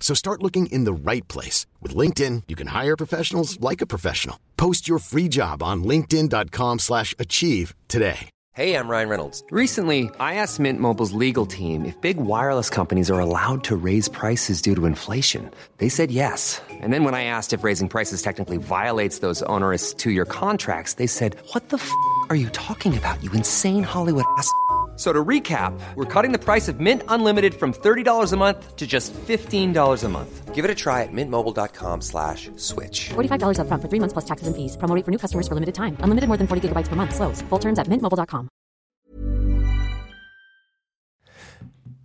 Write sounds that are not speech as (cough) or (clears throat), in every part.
So start looking in the right place. With LinkedIn, you can hire professionals like a professional. Post your free job on linkedin.com slash achieve today. Hey, I'm Ryan Reynolds. Recently, I asked Mint Mobile's legal team if big wireless companies are allowed to raise prices due to inflation. They said yes. And then when I asked if raising prices technically violates those onerous two-year contracts, they said, what the f*** are you talking about, you insane Hollywood ass?" So to recap, we're cutting the price of Mint Unlimited from $30 a month to just $15 a month. Give it a try at mintmobile.com slash switch. $45 upfront for three months plus taxes and fees. Promo rate for new customers for limited time. Unlimited more than 40 gigabytes per month. Slows. Full terms at mintmobile.com.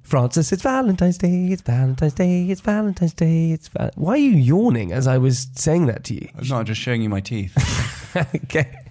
Francis, it's Valentine's Day, it's Valentine's Day, it's Valentine's Day, it's Val- Why are you yawning as I was saying that to you? I'm not just showing you my teeth. (laughs) okay.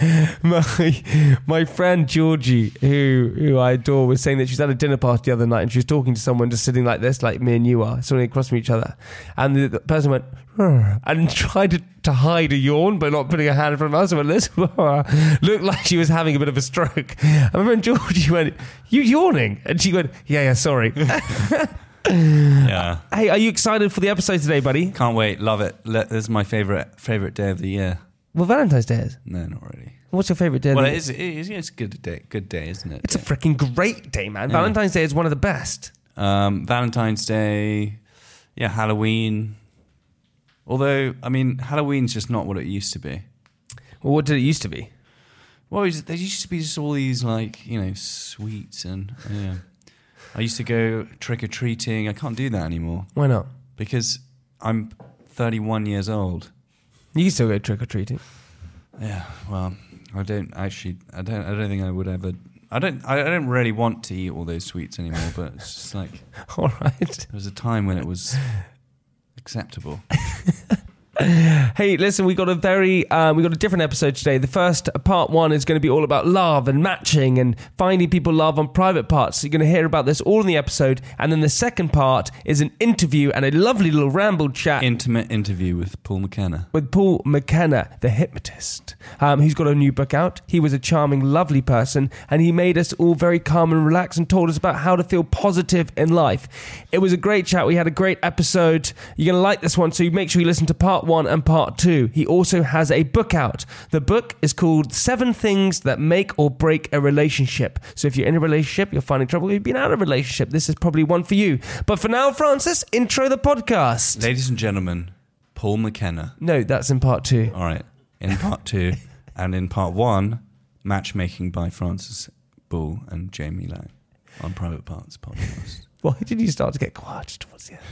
(laughs) my my friend Georgie, who who I adore, was saying that she's at a dinner party the other night and she was talking to someone just sitting like this, like me and you are, sitting across from each other. And the, the person went and (laughs) tried to, to hide a yawn by not putting a hand in front of us. Went, this (laughs) looked like she was having a bit of a stroke. And my friend Georgie went, "You yawning?" And she went, "Yeah, yeah, sorry." yeah. hey, are you excited for the episode today, buddy? Can't wait. Love it. This is my favorite favorite day of the year. Well, Valentine's Day is. No, not really. What's your favorite day? Well, it is. It is it's a good day. Good day, isn't it? It's a freaking great day, man. Valentine's Day is one of the best. um, Valentine's Day. Yeah, Halloween. Although, I mean, Halloween's just not what it used to be. Well, what did it used to be? Well, it was- there used to be just all these like you know sweets and yeah. I used to go trick or treating. I can't do that anymore Why not? because I'm 31 years old. You can still go trick or treating. Yeah, well, I don't actually. I don't. I don't think I would ever. I don't. I I don't really want to eat all those sweets anymore. But it's just like (laughs) All right. there was a time when it was acceptable. (laughs) Hey, listen, we got a very, uh, we got a different episode today. The first part one is going to be all about love and matching and finding people love on private parts. So you're going to hear about this all in the episode. And then the second part is an interview and a lovely little ramble chat Intimate interview with Paul McKenna. with Paul McKenna, the hypnotist, um, who's got a new book out. He was a charming, lovely person, and he made us all very calm and relaxed and told us about how to feel positive in life. It was a great chat. We had a great episode. You're going to like this one, so make sure you listen to part one and part two. He also has a book out. The book is called Seven Things That Make or Break a Relationship. So if you're in a relationship, you're finding trouble, you've been out of a relationship, this is probably one for you. But for now, Francis, intro the podcast. Ladies and gentlemen, Paul McKenna. No, that's in part two. All right, in part two, (laughs) and in part one, matchmaking by Francis Boulle and Jamie Laing on Private Parts podcast. (laughs) Why did you start to get quiet towards the end?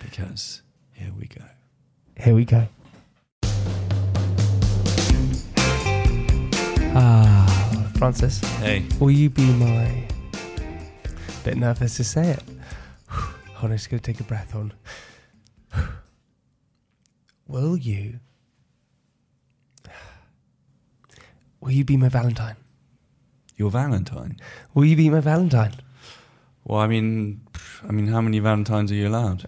Because here we go. Here we go. Ah, Francis, Hey, will you be my. Bit nervous to say it. (sighs) Hold on, just gonna take a breath on. (sighs) Will you. (sighs) Will you be my Valentine? your Valentine. Will you be my Valentine? Well, I mean, I mean, how many Valentines are you allowed?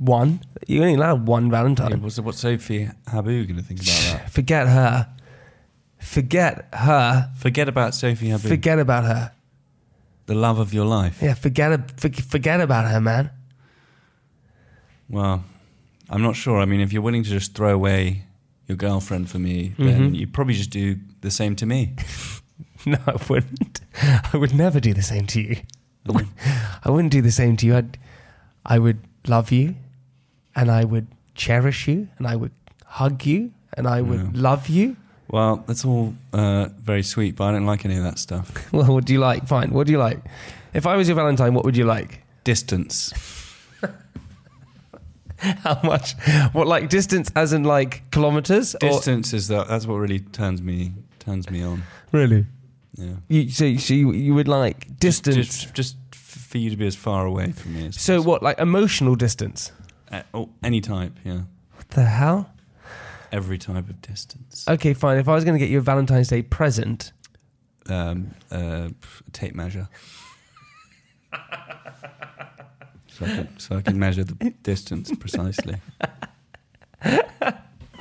One? You only allowed one Yeah, Valentine. what's what's Sophie Habboo going to think about that? (laughs) Forget her. Forget her. Forget about Sophie Habboo. Forget about her. the love of your life. Yeah, forget for, forget about her, man. Well, I'm not sure. I mean, if you're willing to just throw away your girlfriend for me, then Mhm. you probably just do the same to me. (laughs) No, I wouldn't. I would never do the same to you. I wouldn't, (laughs) I wouldn't do the same to you. I'd, I would love you, and I would cherish you, and I would hug you, and I would Yeah. love you. Well, that's all uh, very sweet, but I don't like any of that stuff. (laughs) Well, what do you like? Fine. What do you like? If I was your Valentine, what would you like? Distance. (laughs) How much? What like distance, as in like kilometers? Or- Distance is that. That's what really turns me turns me on. really? Yeah. You, so, so you, you would like distance. Just, just f- for you to be as far away from me as so possible. what? Like emotional distance? Uh, oh, any type, yeah. What the hell? Every type of distance. Okay, fine. If I was going to get you a Valentine's Day present, Um, uh, a tape measure. (laughs) so, I can, so I can measure the distance precisely.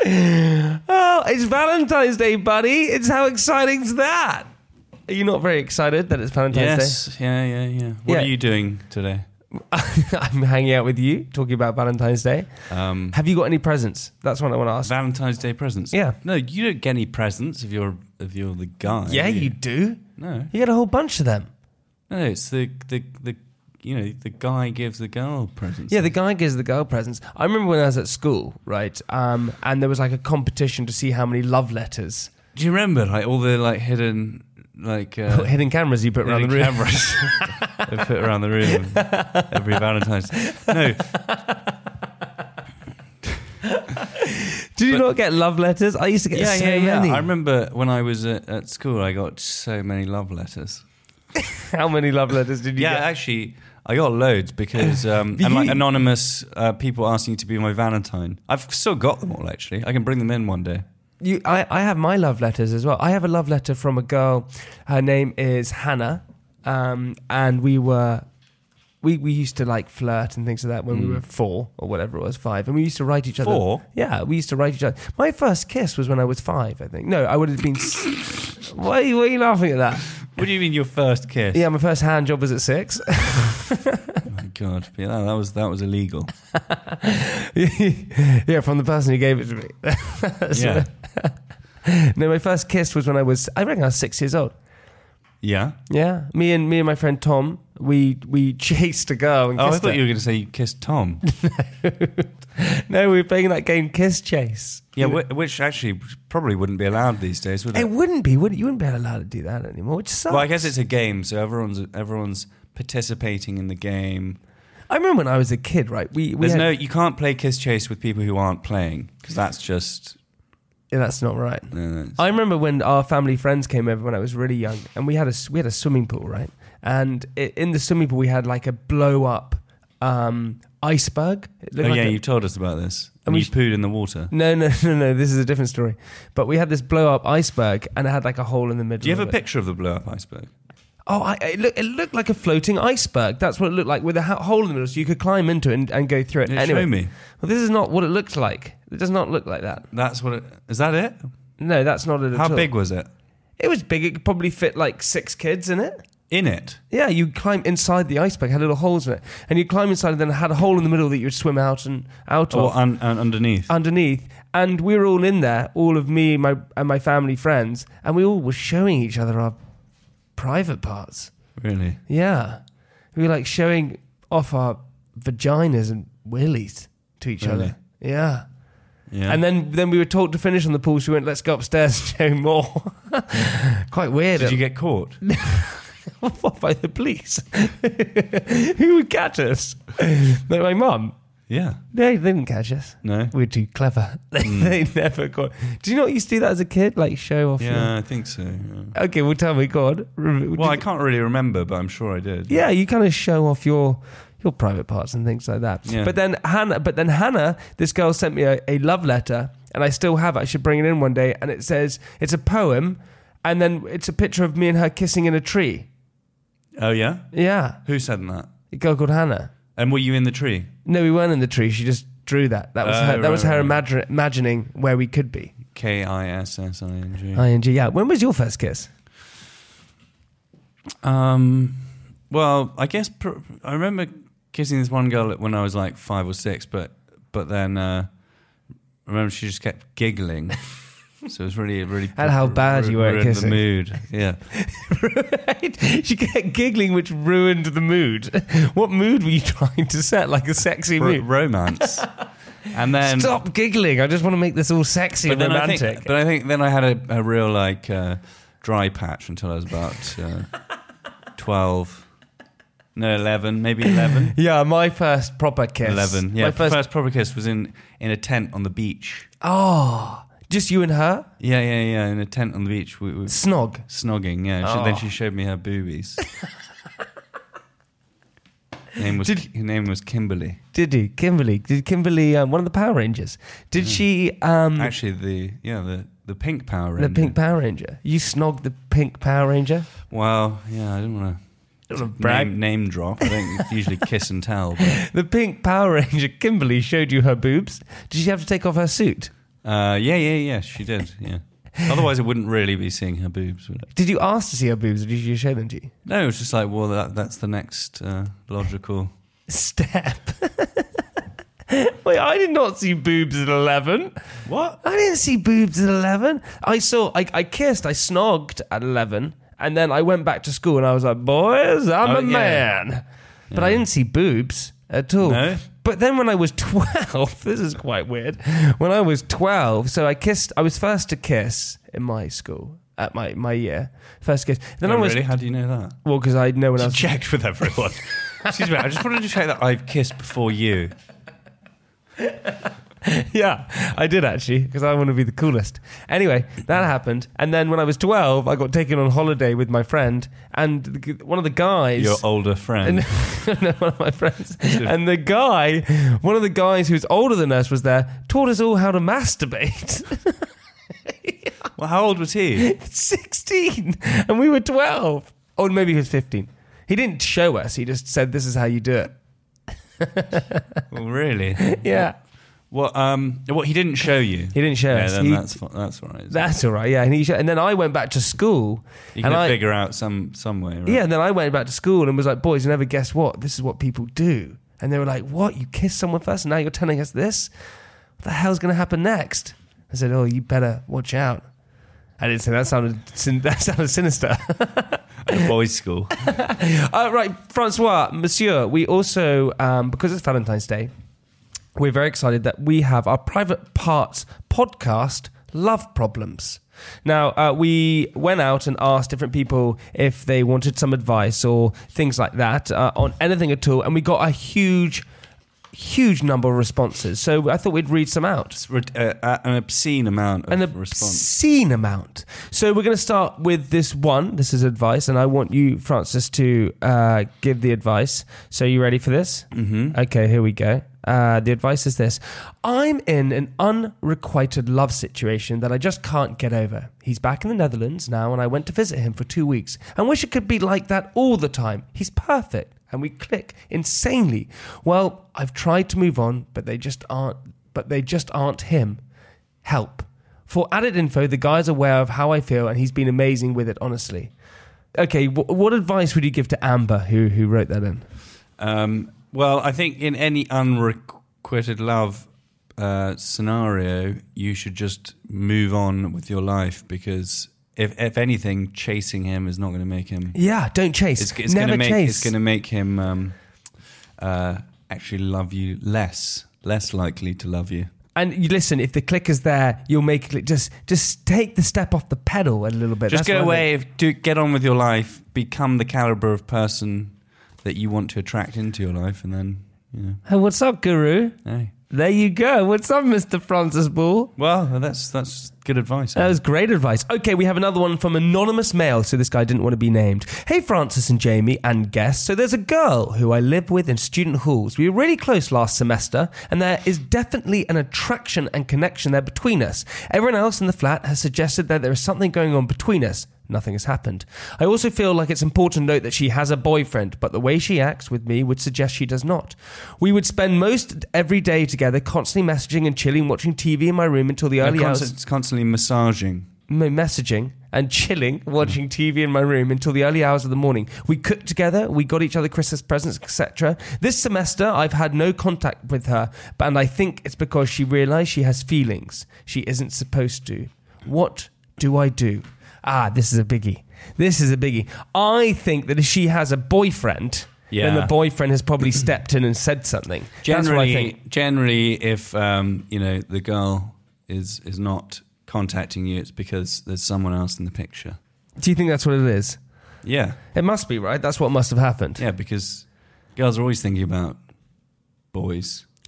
oh, it's Valentine's Day, buddy. It's how exciting is that? Are you not very excited that it's Valentine's Day? yes, yeah, yeah, yeah. What Yeah. are you doing today? (laughs) I'm hanging out with you, talking about Valentine's Day. Um, Have you got any presents? That's what I want to ask. Valentine's Day presents. Yeah. No, you don't get any presents if you're if you're the guy. yeah, do you do. No, You get a whole bunch of them. no, it's the the the you know the guy gives the girl presents. Yeah, the guy gives the girl presents. I remember when I was at school, right? Um, and there was like a competition to see how many love letters, Do you remember like all the like hidden like uh, hidden cameras you put around the room. cameras (laughs) they put around the room (laughs) every Valentine's? No, Do you not get love letters? I used to get yeah, so yeah, yeah. many. I remember when I was at, at school, I got so many love letters. (laughs) How many love letters did you get? Yeah, get? actually, I got loads because um, and like anonymous uh, people asking you to be my Valentine. I've still got them all. Actually, I can bring them in one day. You, I, I have my love letters as well. I have a love letter from a girl. Her name is Hannah, um, and we were we we used to like flirt and things like that when we were four or whatever it was, five, and we used to write each other. Four? Yeah, we used to write each other. My first kiss was when I was five, I think. No, I would have been. s- why, are you, why are you laughing at that? What do you mean your first kiss? Yeah, my first hand job was at six. (laughs) My God, yeah, that, that was that was illegal. (laughs) yeah, from the person who gave it to me. (laughs) yeah, No, my first kiss was when I was. I reckon I was six years old. yeah. Yeah, me and me and my friend Tom, we we (laughs) chased a girl and Oh, I thought her. you were going to say you kissed Tom. no, we were playing that game Kiss Chase. yeah, whi- which actually probably wouldn't be allowed these days, would it? It wouldn't be, would it? You wouldn't be allowed to do that anymore, which sucks. well, I guess it's a game, so everyone's everyone's participating in the game. I remember when I was a kid, right? We, we There's had- no, you can't play kiss chase with people who aren't playing because that's just. Yeah, that's not right. no, that's- I remember when our family friends came over when I was really young, and we had a we had a swimming pool, right? And i in the swimming pool, we had like a blow up um, iceberg. It oh like yeah, a- you told us about this. And And we you pooed in the water. No, no, (laughs) no, no. This is a different story. But we had this blow up iceberg, and it had like a hole in the middle. Do you have a it. picture of the blow up iceberg? Oh, I, it, look, it looked like a floating iceberg. That's what it looked like with a hole in the middle, so you could climb into it and, and go through it. Yeah, anyway, Show me. Well, this is not what it looked like. It does not look like that. That's what it is. That it? No, that's not it. at How all. big was it? It was big. It could probably fit like six kids in it. In it? Yeah, you climb inside the iceberg, had little holes in it, and you climb inside, and then it had a hole in the middle that you would swim out and out Or of un, un, underneath? underneath. And we were all in there, all of me, my and my family friends, and we all were showing each other our private parts. really? Yeah. We were like showing off our vaginas and willies to each Really? other. Yeah. Yeah. And then then we were told to finish on the pool, so we went, let's go upstairs and (laughs) show more. (laughs) Quite weird. did you get caught? (laughs) By the police? Who would catch us? Like my mum. Yeah. They didn't catch us. No. We were too clever. (laughs) Mm. they never got. Do you not used to do that as a kid? Like show off Yeah, I think so. yeah. your. Okay, well, tell me, God. Well, I can't really remember, but I'm sure I did. yeah, you kind of show off your your private parts and things like that. Yeah. But then Hannah, but then Hannah, this girl sent me a, a love letter, and I still have it. I should bring it in one day. And it says it's a poem, and then it's a picture of me and her kissing in a tree. Oh yeah. Yeah, Who said that? a girl called Hannah. And were you in the tree? No, we weren't in the tree. She just drew that. That was Oh, her. That right, was her right, right. imagine, imagining where we could be. K I S S I N G. Ing. Yeah. When was your first kiss? Um, well, I guess pr- I remember kissing this one girl when I was like five or six, but but then uh, I remember she just kept giggling. (laughs) (laughs) So it was really, really. And how bad you were at ruined kissing. The mood, yeah. (laughs) right? She kept giggling, which ruined the mood. What mood were you trying to set? Like a sexy Ro- mood? romance. And then Stop giggling. I just want to make this all sexy and then I romantic. think, but I think then I had a, a real like uh, dry patch until I was about uh, twelve, no eleven, maybe eleven. (laughs) yeah, my first proper kiss. Eleven, yeah. My first, first. proper kiss was in in a tent on the beach. Oh, just you and her? Yeah, yeah, yeah. In a tent on the beach, we, we Snog. snogging. Yeah. She, Then Oh. she showed me her boobies. name was Did- her name was Kimberly. Did he? Kimberly. Did Kimberly, um, one of the Power Rangers, did she, um, Actually, the yeah the the pink Power Ranger. the pink Power Ranger? You snogged the pink Power Ranger? Well, yeah, I didn't want Don't to wanna brag. name, name drop. I think (laughs) usually kiss and tell. But, The pink Power Ranger, Kimberly, showed you her boobs. Did she have to take off her suit? Uh, yeah, yeah, yeah. She did. Yeah. Otherwise, I wouldn't really be seeing her boobs. Would it? Did you ask to see her boobs or did you show them to you? No, it was just like, well, that, that's the next uh, logical. Step. (laughs) Wait, I did not see boobs at 11. What? I didn't see boobs at 11. I saw, I, I kissed, I snogged at 11. And then I went back to school and I was like, boys, I'm Oh, a yeah. man. But I didn't see boobs at all. No? But then when I was (laughs) 12, this is quite weird. When I was 12, so I kissed, I was first to kiss in my school, at my, my year. First kiss. Then Oh, I was, really? How do you know that? well, because I know when I was. checked with everyone. (laughs) Excuse me, I just wanted to check that I've kissed before you. (laughs) yeah, I did actually because I want to be the coolest. Anyway, that happened, and then when I was twelve, I got taken on holiday with my friend, and the, one of the guys. Your older friend. (laughs) no, one of my friends, (laughs) and the guy, one of the guys who's older than us, was there, taught us all how to masturbate. well, how old was he? Sixteen, and we were twelve, oh, or maybe he was fifteen. He didn't show us; he just said, "This is how you do it." Well, really? Yeah, What? Um. What? He didn't show you. he didn't show Yeah, us. then He- that's that's all right. that's all right. Yeah, and he showed, and then I went back to school. you and can I, figure out some some way. Right? Yeah, and then I went back to school and was like, boys, you never guess what? This is what people do. And they were like, what? You kiss someone first and now you're telling us this? What the hell's going to happen next? I said, oh, you better watch out. I didn't say that sounded (laughs) that sounded sinister. At a boys' school. (laughs) uh, right, Francois, Monsieur, we also, um, because it's Valentine's Day, we're very excited that we have our private parts podcast, Love Problems. Now, uh, we went out and asked different people if they wanted some advice or things like that uh, on anything at all, and we got a huge, huge number of responses. So I thought we'd read some out uh, uh, an obscene amount of an response. obscene amount. So we're going to start with this one. This is advice, and I want you, Francis, to uh, give the advice. So you ready for this? Mm-hmm. Okay, here we go. Uh, the advice is this: I'm in an unrequited love situation that I just can't get over. He's back in the Netherlands now, and I went to visit him for two weeks. and wish it could be like that all the time. He's perfect, and we click insanely. Well, I've tried to move on, but they just aren't. But they just aren't him help. For added info, the guy's aware of how I feel and he's been amazing with it, honestly. Okay, wh- what advice would you give to Amber, who, who wrote that in? Um, well, I think in any unrequited love uh, scenario, you should just move on with your life because if if anything, chasing him is not going to make him. Yeah, don't chase. It's, it's Never going to make chase. it's going to make him um, uh, actually love you less, less likely to love you. and you listen, if the clicker's there, you'll make it click. Just, just take the step off the pedal a little bit. Just That's go away, do, get on with your life, become the caliber of person that you want to attract into your life, and then you know. Hey, what's up, Guru? hey. There you go. What's up, Mr. Francis Boulle? Well, that's that's good advice. That eh? was great advice. Okay, we have another one from Anonymous Mail. So this guy didn't want to be named. Hey, Francis and Jamie and guests. So there's a girl who I live with in student halls. We were really close last semester, and there is definitely an attraction and connection there between us. Everyone else in the flat has suggested that there is something going on between us. Nothing has happened. I also feel like it's important to note that she has a boyfriend, but the way she acts with me would suggest she does not. We would spend most every day together, constantly messaging and chilling, watching TV in my room until the early hours constant- constantly massaging. me- messaging and chilling, (laughs) watching TV in my room until the early hours of the morning. We cooked together, we got each other Christmas presents, etc. This semester, I've had no contact with her, and I think it's because she realised she has feelings she isn't supposed to. What do I do? Ah, this is a biggie. This is a biggie. I think that if she has a boyfriend then the boyfriend has probably stepped in and said something. That's what I Generally, think. generally, if um, you know the girl is is not contacting you, it's because there's someone else in the picture. Do you think that's what it is? Yeah, It must be, right? That's what must have happened. yeah, because girls are always thinking about boys. (laughs)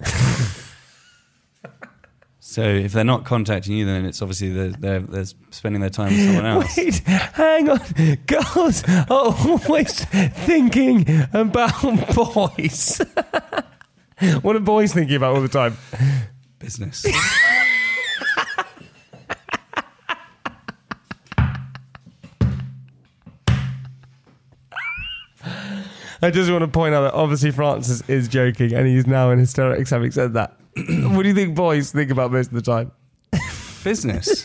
so if they're not contacting you, then it's obviously they're they're, they're spending their time with someone else. Wait, hang on. Girls are always thinking about boys. (laughs) what are boys thinking about all the time? Business. (laughs) I just want to point out that obviously Francis is joking and he's now in hysterics having said that. What do you think boys think about most of the time? Business.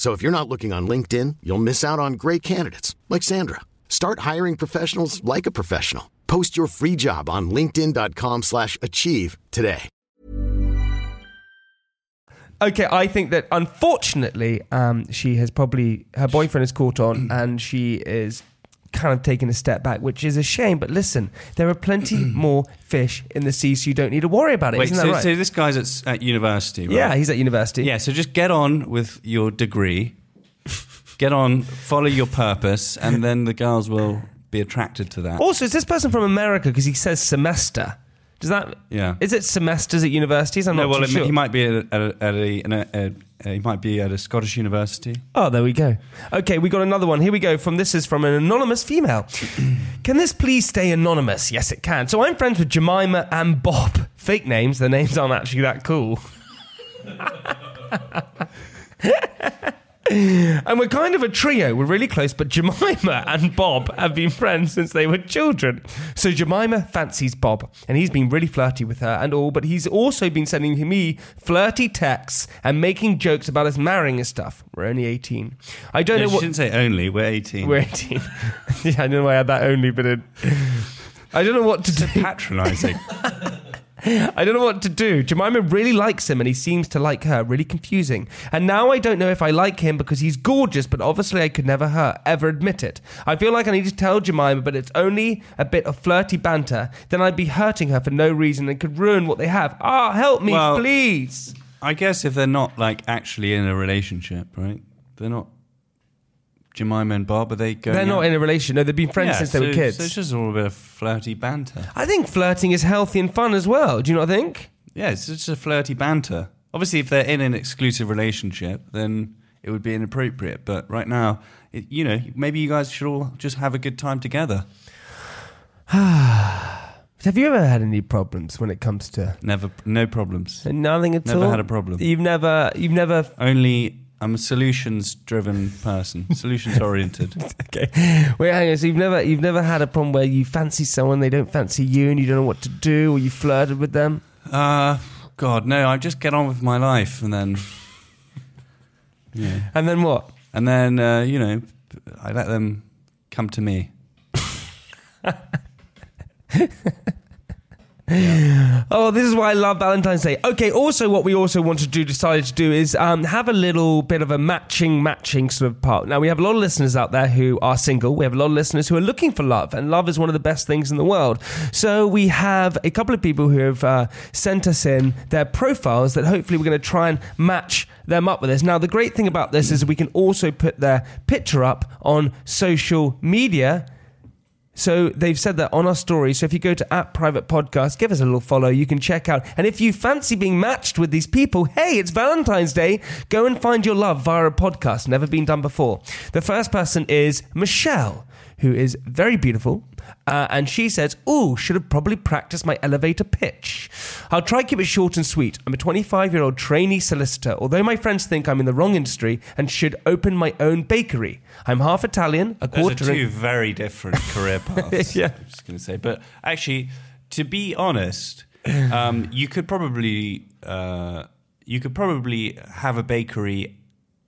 So if you're not looking on LinkedIn, you'll miss out on great candidates like Sandra. Start hiring professionals like a professional. Post your free job on linkedin.com/achieve today. Okay, I think that unfortunately, um, she has probably her boyfriend is caught on, and she is kind of taking a step back, which is a shame. But listen, there are plenty (clears throat) more fish in the sea, so you don't need to worry about it. Wait, so, that right? so this guy's at, at university, right? yeah, he's at university. Yeah, so just get on with your degree, get on, follow your purpose, and then the girls will be attracted to that. Also, is this person from America? Because he says semester. Does that? Yeah. Is it semesters at universities? I'm no, not well, it- sure. he might be at a, at a, at a, in a- a- a- he might be at a Scottish university. Oh, there we go. Okay, we got another one. Here we go. From this is from an anonymous female. (clears throat) can this please stay anonymous? Yes, it can. So I'm friends with Jemima and Bob. Fake names. Their names aren't actually that cool. (laughs) and we're kind of a trio. We're really close, but Jemima (laughs) and Bob have been friends since they were children. So Jemima fancies Bob, and he's been really flirty with her and all, but he's also been sending me flirty texts and making jokes about us marrying and stuff. We're only 18. I don't No, know what. shouldn't say only. We're eighteen. We're 18. (laughs) yeah, I don't know why I had that only, but it, I don't know what to do. patronising. (laughs) I don't know what to do. Jemima really likes him and he seems to like her. Really confusing. And now I don't know if I like him because he's gorgeous, but obviously I could never her ever admit it. I feel like I need to tell Jemima, but it's only a bit of flirty banter. Then I'd be hurting her for no reason and could ruin what they have. Ah, help me, Well- please. I guess if they're not like actually in a relationship, right? They're not. Jemima and Bob, are they going? They're not out? in a relationship. No, they've been friends Yeah, since they were kids. So it's just all a bit of flirty banter. I think flirting is healthy and fun as well. Do you not think? Yeah, it's just a flirty banter. Obviously, if they're in an exclusive relationship, then it would be inappropriate. But right now, it, you know, maybe you guys should all just have a good time together. (sighs) Have you ever had any problems when it comes to Never, no problems. nothing at all? Never had a problem. You've never, you've never Only, I'm a solutions-driven person, solutions-oriented. (laughs) Okay. Wait, hang on. So you've never you've never had a problem where you fancy someone, they don't fancy you, and you don't know what to do, or you flirted with them? Uh, God, no, I just get on with my life, and then, (laughs) yeah, And then what? and then uh, you know, I let them come to me. (laughs) Oh, this is why I love Valentine's Day. Okay, also what we also want to do, decided to do is um, have a little bit of a matching, matching sort of part. Now, we have a lot of listeners out there who are single. We have a lot of listeners who are looking for love, and love is one of the best things in the world. So we have a couple of people who have uh, sent us in their profiles that hopefully we're going to try and match them up with this. Now, the great thing about this is we can also put their picture up on social media. So they've said that on our story. So if you go to at private podcast, give us a little follow. You can check out. And if you fancy being matched with these people, hey, it's Valentine's Day. Go and find your love via a podcast. Never been done before. The first person is Michelle, who is very beautiful. Uh, and she says, Oh, should have probably practiced my elevator pitch. I'll try keep it short and sweet. I'm a 25 year old trainee solicitor, although my friends think I'm in the wrong industry and should open my own bakery. I'm half Italian, a Those are quarter. two very different (laughs) career paths. Yeah. I'm just going to say, but actually, to be honest, um, you could probably uh, you could probably have a bakery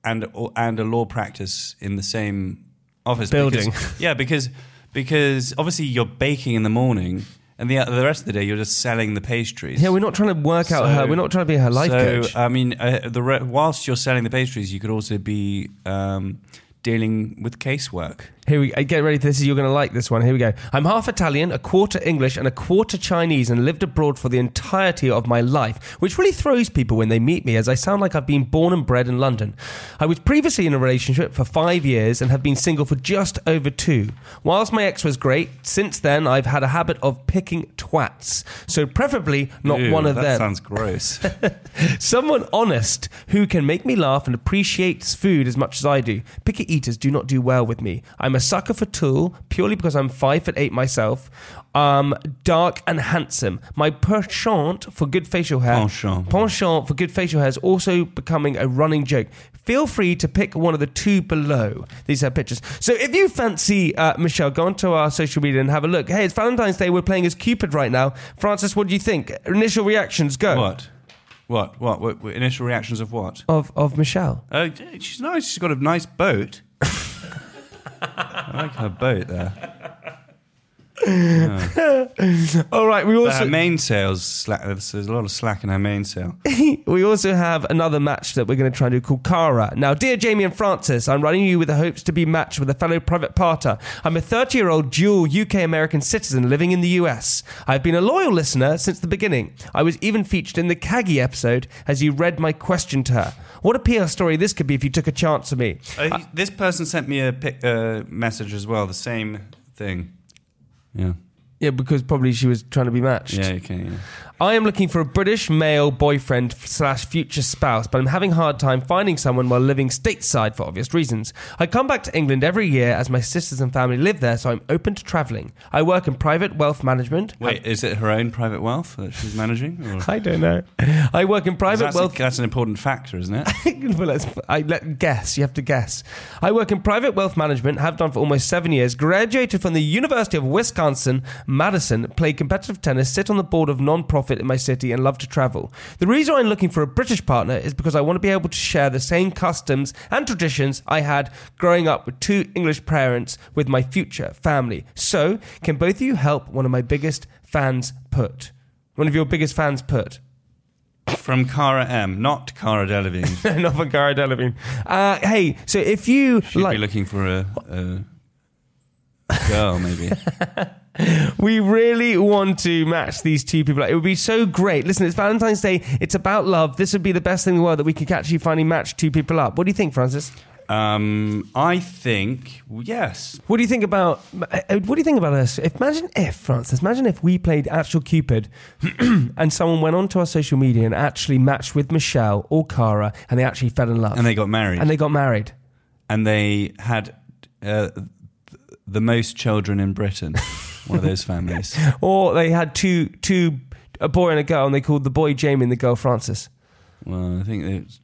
and or, and a law practice in the same office Building. Because, (laughs) yeah, because because obviously you're baking in the morning. And the, the rest of the day, you're just selling the pastries. Yeah, we're not trying to work out So- her. We're not trying to be her life so, coach. I mean, uh, the re- whilst you're selling the pastries, you could also be um, dealing with casework. Here we uh, get ready This is You're going to like this one. Here we go. I'm half Italian, a quarter English, and a quarter Chinese, and lived abroad for the entirety of my life, which really throws people when they meet me, as I sound like I've been born and bred in London. I was previously in a relationship for five years and have been single for just over two. Whilst my ex was great, since then I've had a habit of picking twats. So preferably not Ew, one of that them. sounds gross. (laughs) Someone honest who can make me laugh and appreciates food as much as I do. Picky eaters do not do well with me. I'm a sucker for Tool purely because I'm five foot eight myself. Um, dark and handsome. My penchant for good facial hair. Penchant. Penchant for good facial hair is also becoming a running joke. Feel free to pick one of the two below. These are pictures. So if you fancy uh, Michelle, go onto our social media and have a look. Hey, it's Valentine's Day. We're playing as Cupid right now. Francis, what do you think? Initial reactions, go. what? What? What? What? what? Initial reactions of what? Of of Michelle. Uh, she's nice. She's got a nice boat. I like her boat there. (laughs) All right, we But also mainsail's slack. There's a lot of slack in her mainsail. (laughs) we also have another match that we're going to try and do called Cara. Now, dear Jamie and Francis, I'm running you with the hopes to be matched with a fellow private parter. I'm a 30 year old dual UK American citizen living in the US. I've been a loyal listener since the beginning. I was even featured in the Caggie episode as you read my question to her. What a PR story this could be if you took a chance on me. Uh, this person sent me a pic, uh, message as well. The same thing. Yeah. Yeah, because probably she was trying to be matched. Yeah. Okay. Yeah. I am looking for a British male boyfriend slash future spouse, but I'm having a hard time finding someone while living stateside for obvious reasons. I come back to England every year as my sisters and family live there, so I'm open to travelling. I work in private wealth management. Wait, is it her own private wealth that she's managing? Or? (laughs) I don't know. I work in private that's, wealth. a, that's an important factor, isn't it? (laughs) well, let's, I let guess. You have to guess. I work in private wealth management. Have done for almost seven years. Graduated from the University of Wisconsin, Madison. Played competitive tennis. Sit on the board of non-profit in my city and love to travel. The reason I'm looking for a British partner is because I want to be able to share the same customs and traditions I had growing up with two English parents with my future family. So, can both of you help one of my biggest fans put? One of your biggest fans put? From Cara M, not Cara Delevingne. (laughs) Not from Cara Delevingne. Uh, hey, so if you She'd like, be looking for a, a girl, maybe. (laughs) (laughs) we really want to match these two people. It would be so great. Listen, it's Valentine's Day. It's about love. This would be the best thing in the world that we could actually finally match two people up. What do you think, Francis? Um, I think yes. What do you think about? uh, What do you think about us? Imagine if Francis, imagine if we played actual Cupid, (clears throat) and someone went onto our social media and actually matched with Michelle or Cara, and they actually fell in love, And they got married, and they got married. and they had uh, the most children in Britain. (laughs) One of those families. (laughs) Or they had two, two, a boy and a girl, and they called the boy Jamie and the girl Francis. Well, I think that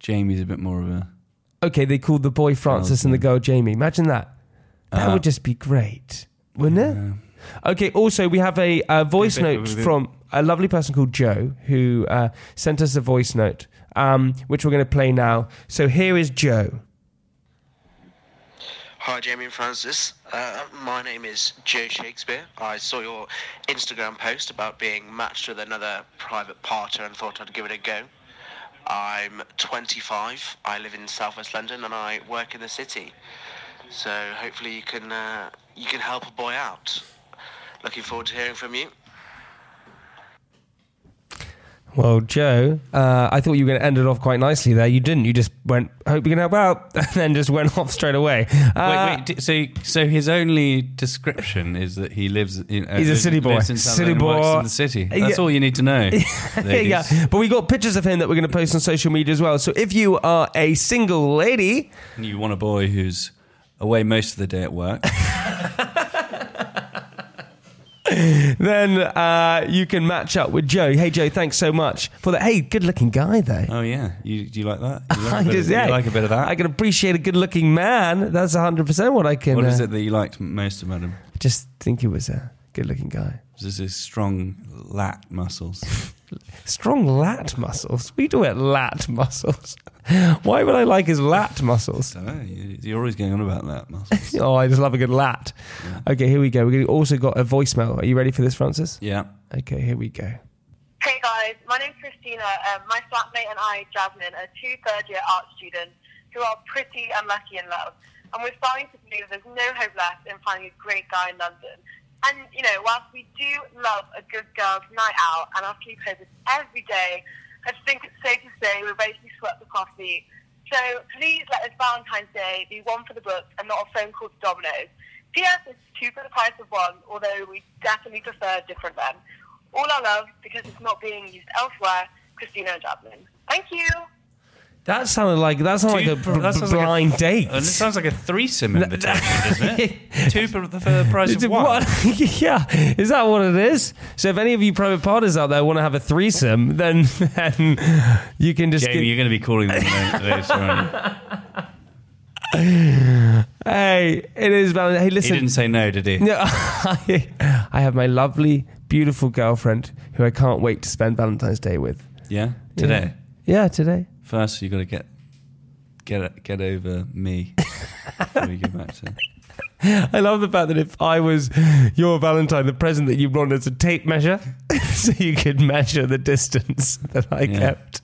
Jamie's a bit more of a. Okay, they called the boy Francis and the girl Jamie. Imagine that. That Uh, would just be great, wouldn't it? Okay. Also, we have a, uh voice Yeah, note but- from a lovely person called Joe who uh, sent us a voice note, um, which we're going to play now. So here is Joe. Hi, Jamie and Francis. Uh, my name is Joe Shakespeare. I saw your Instagram post about being matched with another private parter and thought I'd give it a go. I'm 25. I live in Southwest London and I work in the city. So hopefully you can uh, you can help a boy out. Looking forward to hearing from you. Well, Joe, uh, I thought you were going to end it off quite nicely there. You didn't. You just went, hope you can help out, (laughs) and then just went (laughs) off straight away. Uh, wait, wait. So, so his only description is that he lives. In, uh, He's a city boy. City Southend works boy. in the city. Yeah. That's all you need to know. (laughs) yeah, but we got pictures of him that we're going to post on social media as well. So if you are a single lady, And you want a boy who's away most of the day at work. (laughs) then uh, you can match up with Joe. Hey, Joe, thanks so much for that. Hey, good looking guy, though. oh yeah, you do you like that? (laughs) You like, I just- of, yeah, like a bit of that? I can appreciate a good looking man. That's 100% what I can. what is uh, it that you liked most about him? Just think he was a good looking guy. This his strong lat muscles? (laughs) Strong lat muscles. We do it lat muscles. (laughs) Why would I like his lat muscles? I don't know. you- You're always going on about lat muscles. (laughs) Oh, I just love a good lat. Okay, here we go. We've also got a voicemail. Are you ready for this, Francis? yeah. Okay, here we go. Hey guys, my name's Christina. Um, my flatmate and I, Jasmine, are two third year art students who are pretty unlucky in love. And we're starting to believe there's no hope left in finding a great guy in London. And, you know, whilst we do love a good girl's night out and our sleepovers every day, I think it's safe to say we're basically swept the coffee. So please let this Valentine's Day be one for the books and not a phone call to Domino's. P.S. It's two for the price of one, although we definitely prefer different men. All our love, because it's not being used elsewhere, Christina Jasmine. Thank you. That sounded like that sounded like a Two- that b- sounds like a- blind date. And it sounds like a threesome invitation, doesn't it? (laughs) Two for the, for the price Is of it one. what- (laughs) yeah, is that what it is? So if any of you private partners out there want to have a threesome, then (laughs) then you can just Jamie, get, you're going to be calling them later, aren't you? hey, it is Valentine. Hey, He listen, didn't say no, did he? No, I, I have my lovely, beautiful girlfriend who I can't wait to spend Valentine's Day with. Yeah, today. Yeah, today. First, you got to get get get over me before you go back to. (laughs) I love the fact that if I was your Valentine, the present that you wanted as a tape measure, (laughs) so you could measure the distance that I Yeah. kept.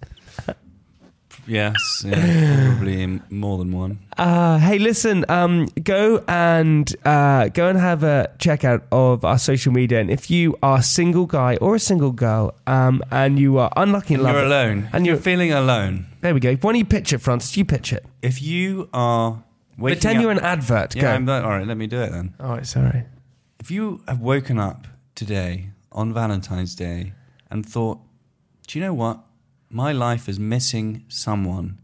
Yes, yeah, (sighs) probably more than one. Uh, hey, listen, um, go and uh, go and have a check out of our social media. And if you are a single guy or a single girl, um, and you are unlucky in love, you're alone, and you're feeling alone. there, we go. Why don't you pitch it, Francis? You pitch it. If you are waking Pretend up, you're an advert. yeah, go. Not, all right. Let me do it then. All right, sorry. If you have woken up today on Valentine's Day and thought, do you know what? My life is missing someone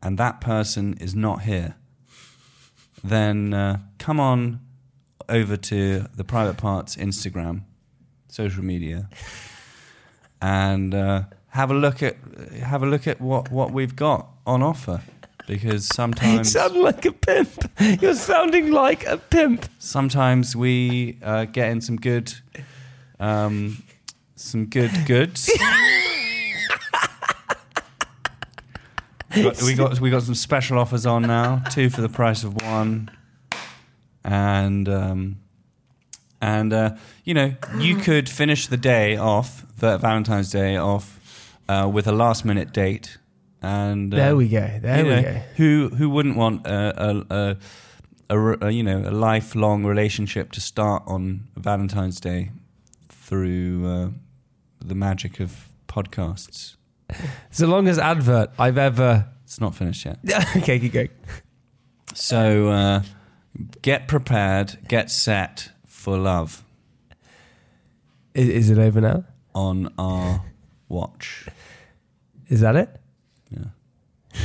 and that person is not here, then uh, come on over to the Private Parts Instagram, social media, and uh, have a look at have a look at what, what we've got on offer. Because (laughs) You sometimes sound like a pimp. You're sounding like a pimp. sometimes we uh, get in some good um, some good goods. (laughs) we, got, we got we got some special offers on now, two for the price of one, and um, and uh, you know you could finish the day off, the Valentine's Day off, uh, with a last minute date, and uh, There we go. There we know, go. Who who wouldn't want a, a, a, a, a, you know a lifelong relationship to start on Valentine's Day through uh, the magic of podcasts? It's the longest advert I've ever. It's not finished yet. (laughs) okay, keep going. So uh, get prepared, get set for love Is, is it over now? on our watch. Is that it? Yeah.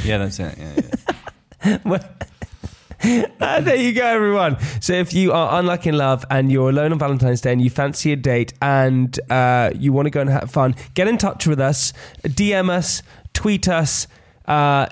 Yeah, that's it. Yeah, yeah. (laughs) Well, (laughs) Ah, there you go, everyone. So if you are unlucky in love and you're alone on Valentine's Day and you fancy a date and uh, you want to go and have fun, get in touch with us, DM us, tweet us. Uh,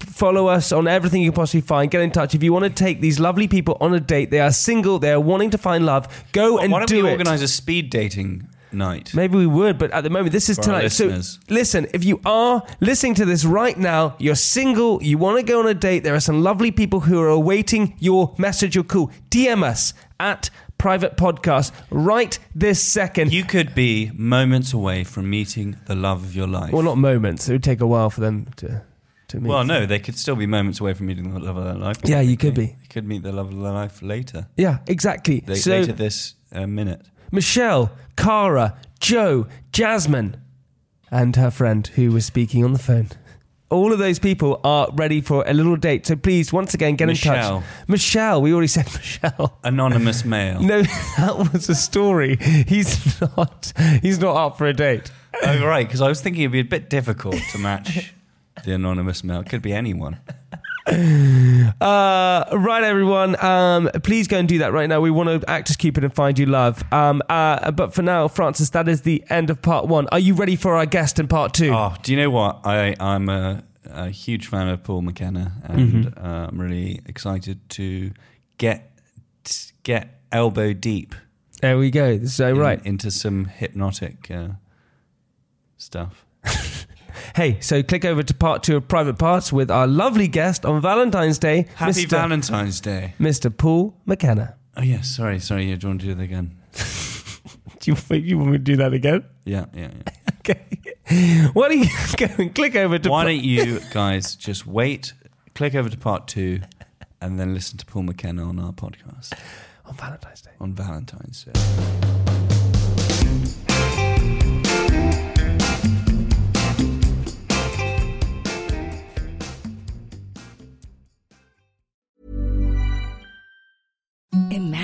Follow us on everything you can possibly find. Get in touch if you want to take these lovely people on a date. They are single. They are wanting to find love. Go and Why don't do we it. organise a speed dating night. Maybe we would, but at the moment, this is For tonight. So, listen, if you are listening to this right now, you're single, you want to go on a date, there are some lovely people who are awaiting your message or call. DM us at Private Podcast right this second. You could be moments away from meeting the love of your life. well, not moments. It would take a while for them to, to meet. Well, no, they could still be moments away from meeting the love of their life. Yeah, you could be. You could meet the love of their life later. Yeah, exactly. They, so, later this uh, minute. Michelle, Cara, Joe, Jasmine, and her friend who was speaking on the phone. All of those people are ready for a little date. So please, once again, get in touch. Michelle, we already said (laughs) Michelle. Anonymous male. No, that was a story. He's not. He's not up for a date. Oh, right, because I was thinking it'd be a bit difficult to match the anonymous male. It could be anyone. (laughs) Uh, right, everyone. Um, please go and do that right now. We want to act as Cupid and find you love. Um, uh, but for now, Francis, that is the end of part one. Are you ready for our guest in part two? Oh, do you know what? I, I'm a, a huge fan of Paul McKenna, and Mm-hmm. uh, I'm really excited to get get elbow deep There we go. So in- right. into some hypnotic uh, stuff. (laughs) Hey, so click over to part two of Private Parts with our lovely guest on Valentine's Day, Happy Mr. Valentine's Day. Mr. Paul McKenna. Oh, yes, sorry, sorry. You want to do that again? (laughs) Do you, think you want me to do that again? Yeah, yeah, yeah. (laughs) Okay. Why don't you (laughs) go and click over to Why don't you guys just wait, click over to part two, and then listen to Paul McKenna on our podcast on Valentine's Day? on Valentine's Day.